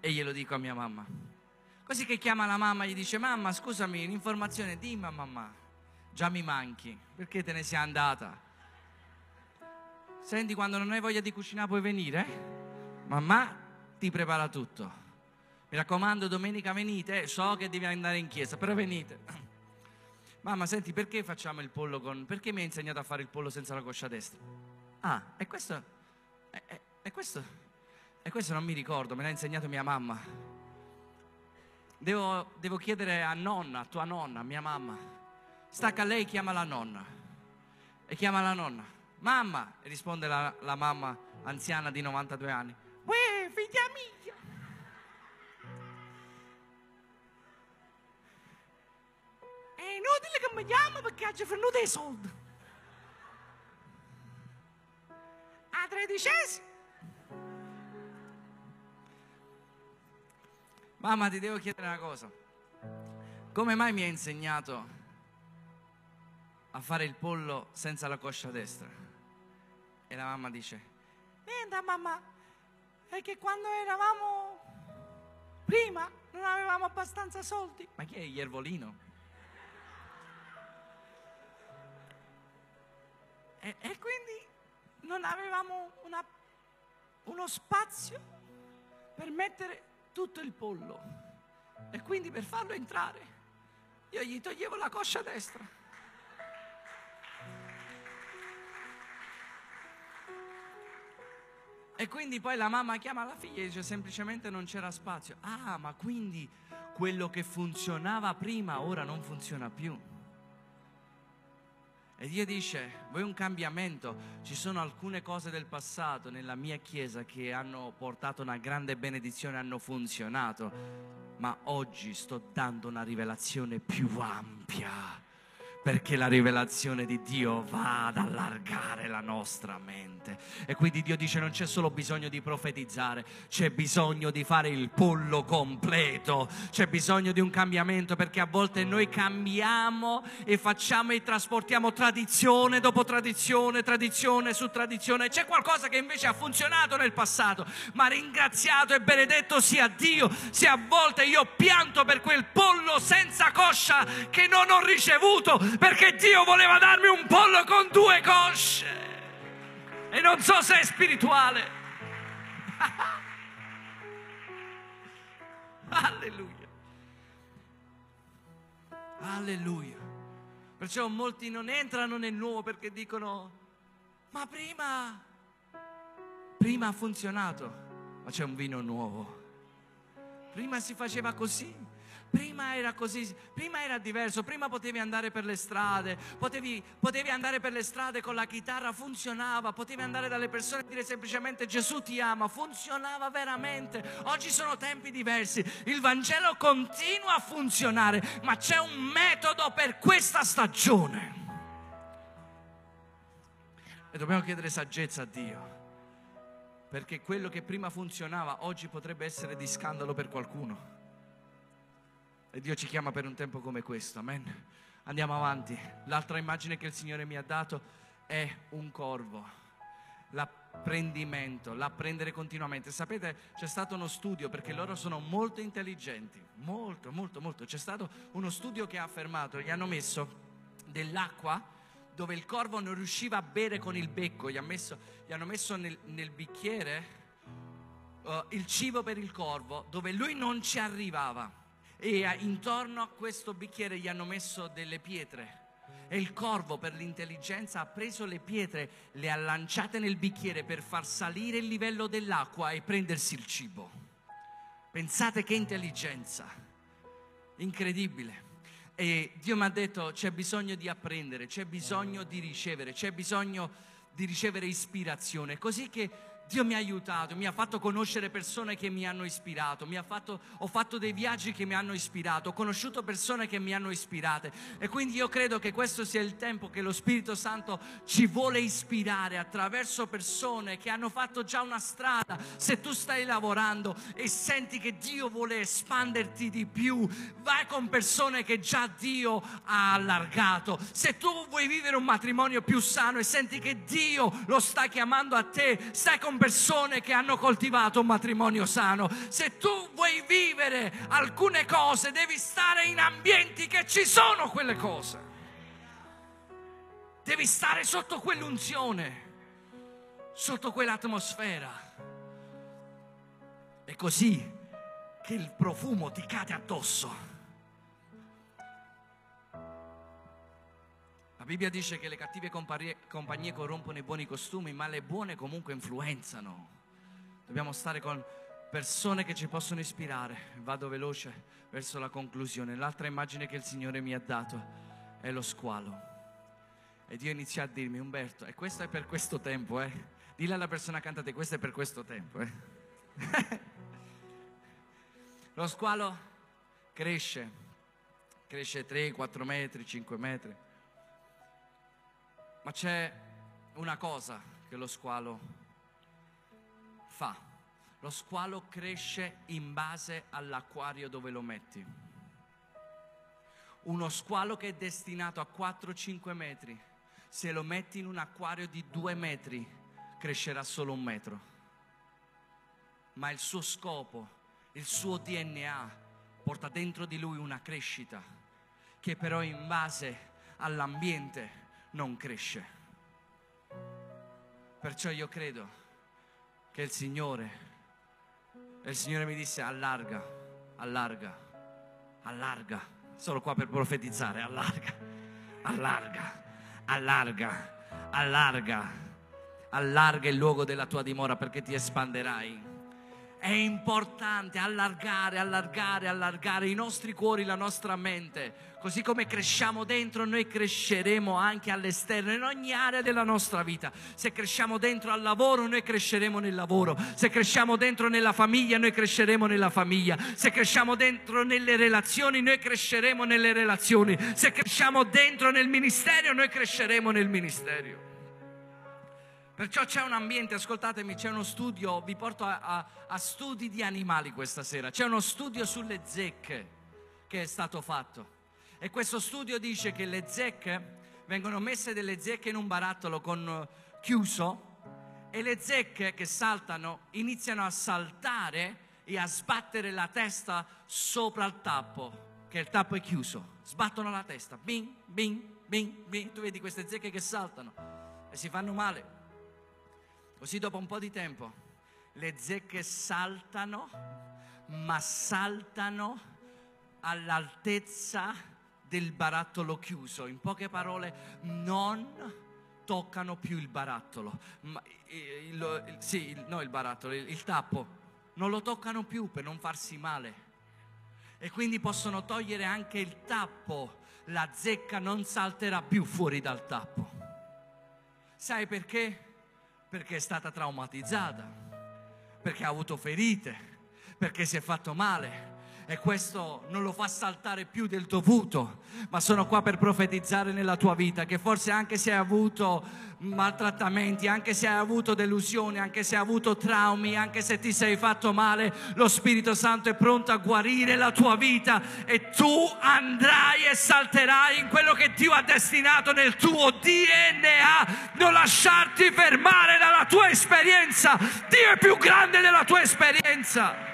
e glielo dico a mia mamma. Così che chiama la mamma e gli dice, mamma scusami, un'informazione, dimmi a mamma, già mi manchi, perché te ne sei andata? Senti, quando non hai voglia di cucinare puoi venire? Mamma ti prepara tutto. Mi raccomando, domenica venite, so che devi andare in chiesa, però venite. Mamma, senti, perché facciamo il pollo con... Perché mi hai insegnato a fare il pollo senza la coscia destra? Ah, e questo... E, questo e questo non mi ricordo, me l'ha insegnato mia mamma. Devo, devo chiedere a nonna, a tua nonna, a mia mamma. Stacca lei, chiama la nonna. E chiama la nonna. Mamma, e risponde la, la mamma anziana di 92 anni. Uè, figlia mia. È inutile che mi chiama perché oggi fanno dei soldi. A tredicesima Mamma, ti devo chiedere una cosa. Come mai mi hai insegnato a fare il pollo senza la coscia destra? E la mamma dice, niente mamma, è che quando eravamo prima non avevamo abbastanza soldi. Ma chi è Iervolino? E, e quindi non avevamo una, uno spazio per mettere tutto il pollo. E quindi per farlo entrare, io gli toglievo la coscia destra. E quindi poi la mamma chiama la figlia e dice semplicemente non c'era spazio. Ah, ma quindi quello che funzionava prima ora non funziona più. E Dio dice, vuoi un cambiamento? Ci sono alcune cose del passato nella mia chiesa che hanno portato una grande benedizione, hanno funzionato, ma oggi sto dando una rivelazione più ampia perché la rivelazione di Dio va ad allargare la nostra mente. E quindi Dio dice non c'è solo bisogno di profetizzare, c'è bisogno di fare il pollo completo, c'è bisogno di un cambiamento perché a volte noi cambiamo e facciamo e trasportiamo tradizione dopo tradizione, tradizione su tradizione. C'è qualcosa che invece ha funzionato nel passato, ma ringraziato e benedetto sia Dio se a volte io pianto per quel pollo senza coscia che non ho ricevuto perché Dio voleva darmi un pollo con due cosce. E non so se è spirituale. Alleluia. Alleluia. Perciò molti non entrano nel nuovo perché dicono, ma prima, prima ha funzionato, ma c'è un vino nuovo. Prima si faceva così, Prima era così, prima era diverso, prima potevi andare per le strade, potevi, potevi, andare per le strade con la chitarra, funzionava, potevi andare dalle persone e dire semplicemente Gesù ti ama, funzionava veramente. Oggi sono tempi diversi, il Vangelo continua a funzionare, ma c'è un metodo per questa stagione. E dobbiamo chiedere saggezza a Dio, perché quello che prima funzionava oggi potrebbe essere di scandalo per qualcuno. E Dio ci chiama per un tempo come questo, amen. Andiamo avanti. L'altra immagine che il Signore mi ha dato è un corvo. L'apprendimento, l'apprendere continuamente. Sapete, c'è stato uno studio perché loro sono molto intelligenti, molto, molto, molto. C'è stato uno studio che ha affermato, gli hanno messo dell'acqua dove il corvo non riusciva a bere con il becco, gli, messo, gli hanno messo nel, nel bicchiere uh, il cibo per il corvo dove lui non ci arrivava e intorno a questo bicchiere gli hanno messo delle pietre. E il corvo per l'intelligenza ha preso le pietre, le ha lanciate nel bicchiere per far salire il livello dell'acqua e prendersi il cibo. Pensate che intelligenza, incredibile. E Dio mi ha detto c'è bisogno di apprendere, c'è bisogno di ricevere, c'è bisogno di ricevere ispirazione, così che Dio mi ha aiutato, mi ha fatto conoscere persone che mi hanno ispirato, fatto, ho fatto dei viaggi che mi hanno ispirato, ho conosciuto persone che mi hanno ispirate e quindi io credo che questo sia il tempo che lo Spirito Santo ci vuole ispirare attraverso persone che hanno fatto già una strada. Se tu stai lavorando e senti che Dio vuole espanderti di più, vai con persone che già Dio ha allargato. Se tu vuoi vivere un matrimonio più sano e senti che Dio lo sta chiamando a te, stai con persone che hanno coltivato un matrimonio sano. Se tu vuoi vivere alcune cose, devi stare in ambienti che ci sono quelle cose. Devi stare sotto quell'unzione, sotto quell'atmosfera. È così che il profumo ti cade addosso. Bibbia dice che le cattive compagnie corrompono i buoni costumi, ma le buone comunque influenzano. Dobbiamo stare con persone che ci possono ispirare. Vado veloce verso la conclusione. L'altra immagine che il Signore mi ha dato è lo squalo. E Dio inizia a dirmi, Umberto, e questo è per questo tempo, eh. Dille alla persona accanto a te, questo è per questo tempo, eh. lo squalo cresce, cresce 3, 4 metri, 5 metri ma c'è una cosa che lo squalo fa. Lo squalo cresce in base all'acquario dove lo metti. Uno squalo che è destinato a 4-5 metri, se lo metti in un acquario di 2 metri, crescerà solo un metro. Ma il suo scopo, il suo DNA, porta dentro di lui una crescita che però in base all'ambiente non cresce. Perciò io credo che il Signore, e il Signore mi disse allarga, allarga, allarga, solo qua per profetizzare, allarga, allarga, allarga, allarga, allarga il luogo della tua dimora perché ti espanderai è importante allargare, allargare, allargare i nostri cuori, la nostra mente. Così come cresciamo dentro, noi cresceremo anche all'esterno, in ogni area della nostra vita. Se cresciamo dentro al lavoro, noi cresceremo nel lavoro. Se cresciamo dentro nella famiglia, noi cresceremo nella famiglia. Se cresciamo dentro nelle relazioni, noi cresceremo nelle relazioni. Se cresciamo dentro nel ministero, noi cresceremo nel ministero. Perciò c'è un ambiente, ascoltatemi, c'è uno studio, vi porto a, a, a, studi di animali questa sera, c'è uno studio sulle zecche che è stato fatto. E questo studio dice che le zecche, vengono messe delle zecche in un barattolo con, chiuso e le zecche che saltano iniziano a saltare e a sbattere la testa sopra il tappo, che il tappo è chiuso. Sbattono la testa, bing, bing, bing, bing. Tu vedi queste zecche che saltano e si fanno male. Così dopo un po' di tempo le zecche saltano, ma saltano all'altezza del barattolo chiuso. In poche parole, non toccano più il barattolo. Ma, il, il, sì, il, no il barattolo, il, il tappo. Non lo toccano più per non farsi male. E quindi possono togliere anche il tappo. La zecca non salterà più fuori dal tappo. Sai perché? Perché è stata traumatizzata, perché ha avuto ferite, perché si è fatto male, e questo non lo fa saltare più del dovuto, ma sono qua per profetizzare nella tua vita che forse anche se hai avuto maltrattamenti, anche se hai avuto delusioni, anche se hai avuto traumi, anche se ti sei fatto male, lo Spirito Santo è pronto a guarire la tua vita e tu andrai e salterai in quello che Dio ha destinato nel tuo DNA. Non lasciarti fermare dalla tua esperienza. Dio è più grande della tua esperienza.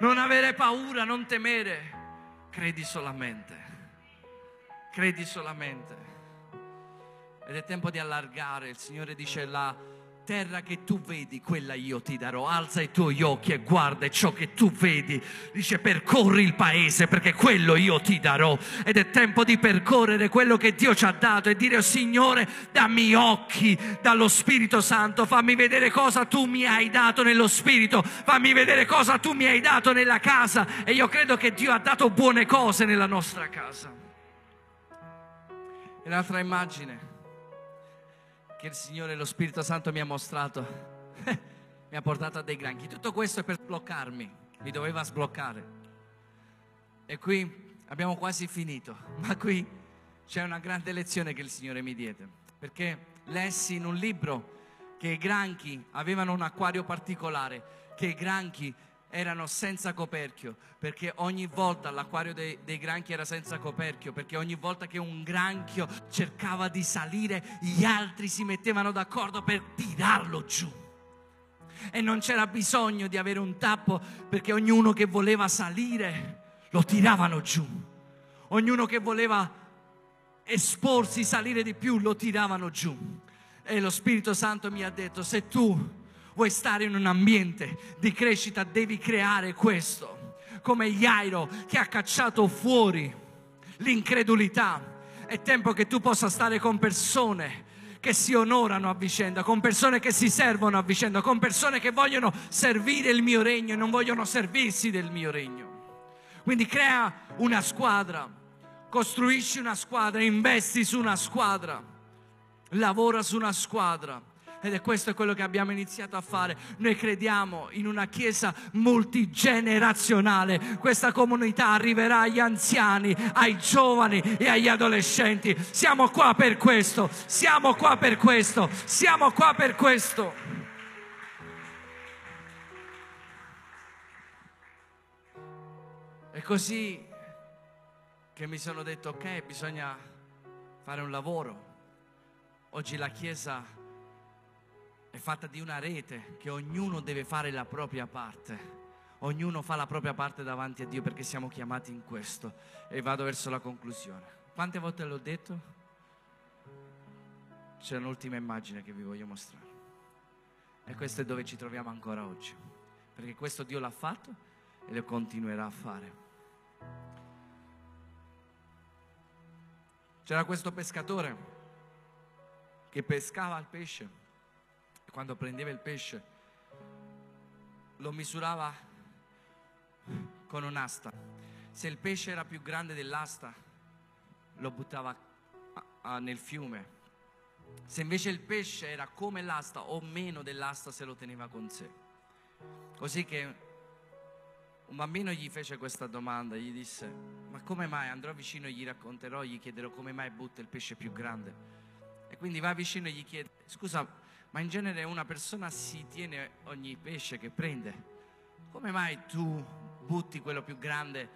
Non avere paura, non temere. Credi solamente. Credi solamente. Ed è tempo di allargare. Il Signore dice la terra che tu vedi, quella io ti darò. Alza i tuoi occhi e guarda ciò che tu vedi. Dice percorri il paese perché quello io ti darò. Ed è tempo di percorrere quello che Dio ci ha dato e dire oh, Signore, dammi occhi dallo Spirito Santo, fammi vedere cosa tu mi hai dato nello Spirito, fammi vedere cosa tu mi hai dato nella casa. E io credo che Dio ha dato buone cose nella nostra casa. E l'altra immagine che il Signore, lo Spirito Santo mi ha mostrato, mi ha portato a dei granchi. Tutto questo è per sbloccarmi, mi doveva sbloccare. E qui abbiamo quasi finito, ma qui c'è una grande lezione che il Signore mi diede, perché lessi in un libro che i granchi avevano un acquario particolare, che i granchi erano senza coperchio, perché ogni volta l'acquario dei, dei, granchi era senza coperchio, perché ogni volta che un granchio cercava di salire, gli altri si mettevano d'accordo per tirarlo giù. E non c'era bisogno di avere un tappo, perché ognuno che voleva salire lo tiravano giù. Ognuno che voleva esporsi, salire di più, lo tiravano giù. E lo Spirito Santo mi ha detto, se tu vuoi stare in un ambiente di crescita, devi creare questo. Come Jairo che ha cacciato fuori l'incredulità. È tempo che tu possa stare con persone che si onorano a vicenda, con persone che si servono a vicenda, con persone che vogliono servire il mio regno e non vogliono servirsi del mio regno. Quindi crea una squadra, costruisci una squadra, investi su una squadra, lavora su una squadra ed è questo quello che abbiamo iniziato a fare. Noi crediamo in una chiesa multigenerazionale. Questa comunità arriverà agli anziani, ai giovani e agli adolescenti. Siamo qua per questo, siamo qua per questo, siamo qua per questo. È così che mi sono detto, ok, bisogna fare un lavoro. Oggi la Chiesa è fatta di una rete che ognuno deve fare la propria parte. Ognuno fa la propria parte davanti a Dio perché siamo chiamati in questo. E vado verso la conclusione. Quante volte l'ho detto? C'è un'ultima immagine che vi voglio mostrare. E questo è dove ci troviamo ancora oggi. Perché questo Dio l'ha fatto e lo continuerà a fare. C'era questo pescatore che pescava il pesce quando prendeva il pesce, lo misurava con un'asta. Se il pesce era più grande dell'asta, lo buttava nel fiume. Se invece il pesce era come l'asta o meno dell'asta, se lo teneva con sé. Così che un bambino gli fece questa domanda, gli disse, ma come mai andrò vicino e gli racconterò, gli chiederò come mai butta il pesce più grande. E quindi va vicino e gli chiede, scusa, ma in genere una persona si tiene ogni pesce che prende. Come mai tu butti quello più grande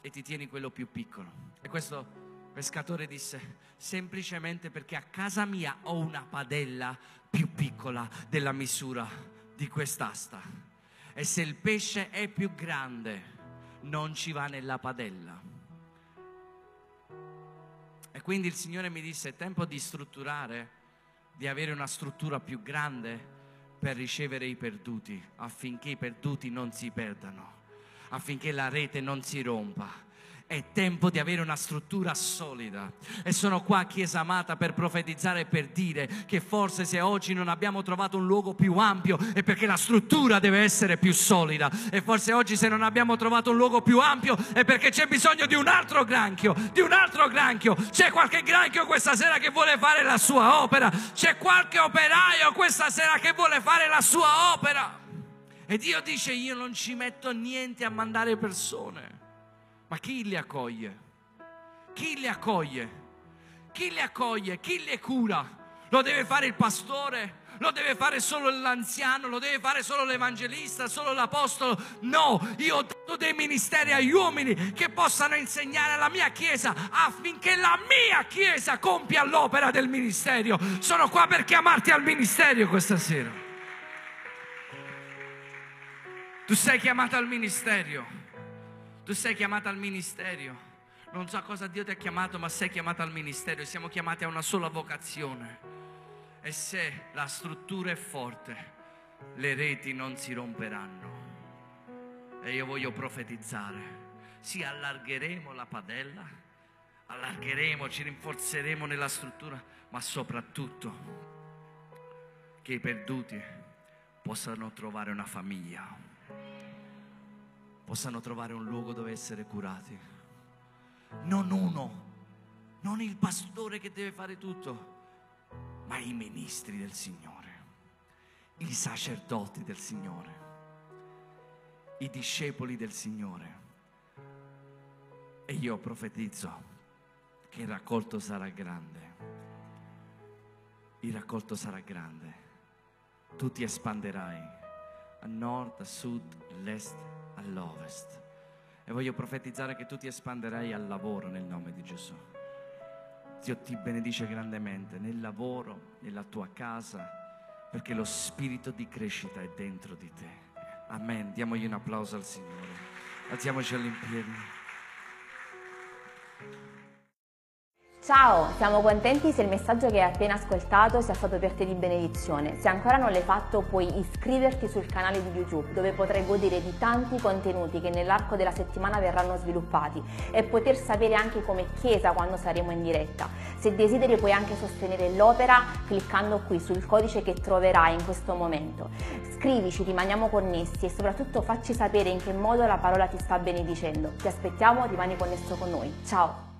e ti tieni quello più piccolo? E questo pescatore disse, semplicemente perché a casa mia ho una padella più piccola della misura di quest'asta. E se il pesce è più grande, non ci va nella padella. E quindi il Signore mi disse, è tempo di strutturare di avere una struttura più grande per ricevere i perduti, affinché i perduti non si perdano. affinché la rete non si rompa. È tempo di avere una struttura solida. E sono qua, Chiesa amata, per profetizzare e per dire che forse se oggi non abbiamo trovato un luogo più ampio è perché la struttura deve essere più solida. E forse oggi se non abbiamo trovato un luogo più ampio è perché c'è bisogno di un altro granchio, di un altro granchio. C'è qualche granchio questa sera che vuole fare la sua opera. C'è qualche operaio questa sera che vuole fare la sua opera. E Dio dice io non ci metto niente a mandare persone. Ma chi li accoglie? Chi li accoglie? Chi li accoglie? Chi li cura? Lo deve fare il pastore? Lo deve fare solo l'anziano? Lo deve fare solo l'evangelista? Solo l'apostolo? No, io ho dato dei ministeri agli uomini che possano insegnare alla mia chiesa affinché la mia chiesa compia l'opera del ministero. Sono qua per chiamarti al ministero questa sera. Tu sei chiamato al ministero. Tu sei chiamata al ministero. Non so cosa Dio ti ha chiamato, ma sei chiamata al ministero siamo chiamati a una sola vocazione. E se la struttura è forte, le reti non si romperanno. E io voglio profetizzare. Sì, allargheremo la padella, allargheremo, ci rinforzeremo nella struttura, ma soprattutto che i perduti possano trovare una famiglia possano trovare un luogo dove essere curati. Non uno, non il pastore che deve fare tutto, ma i ministri del Signore, i sacerdoti del Signore, i discepoli del Signore. E io profetizzo che il raccolto sarà grande. Il raccolto sarà grande. Tu ti espanderai a nord, a sud, all'est all'ovest. E voglio profetizzare che tu ti espanderai al lavoro nel nome di Gesù. Dio ti benedice grandemente nel lavoro, nella tua casa, perché lo spirito di crescita è dentro di te. Amen. Diamogli un applauso al Signore. Alziamoci all'impiedi. Ciao, siamo contenti se il messaggio che hai appena ascoltato sia stato per te di benedizione. Se ancora non l'hai fatto puoi iscriverti sul canale di YouTube dove potrai godere di tanti contenuti che nell'arco della settimana verranno sviluppati e poter sapere anche come Chiesa quando saremo in diretta. Se desideri puoi anche sostenere l'opera cliccando qui sul codice che troverai in questo momento. Scrivici, rimaniamo connessi e soprattutto facci sapere in che modo la parola ti sta benedicendo. Ti aspettiamo, rimani connesso con noi. Ciao!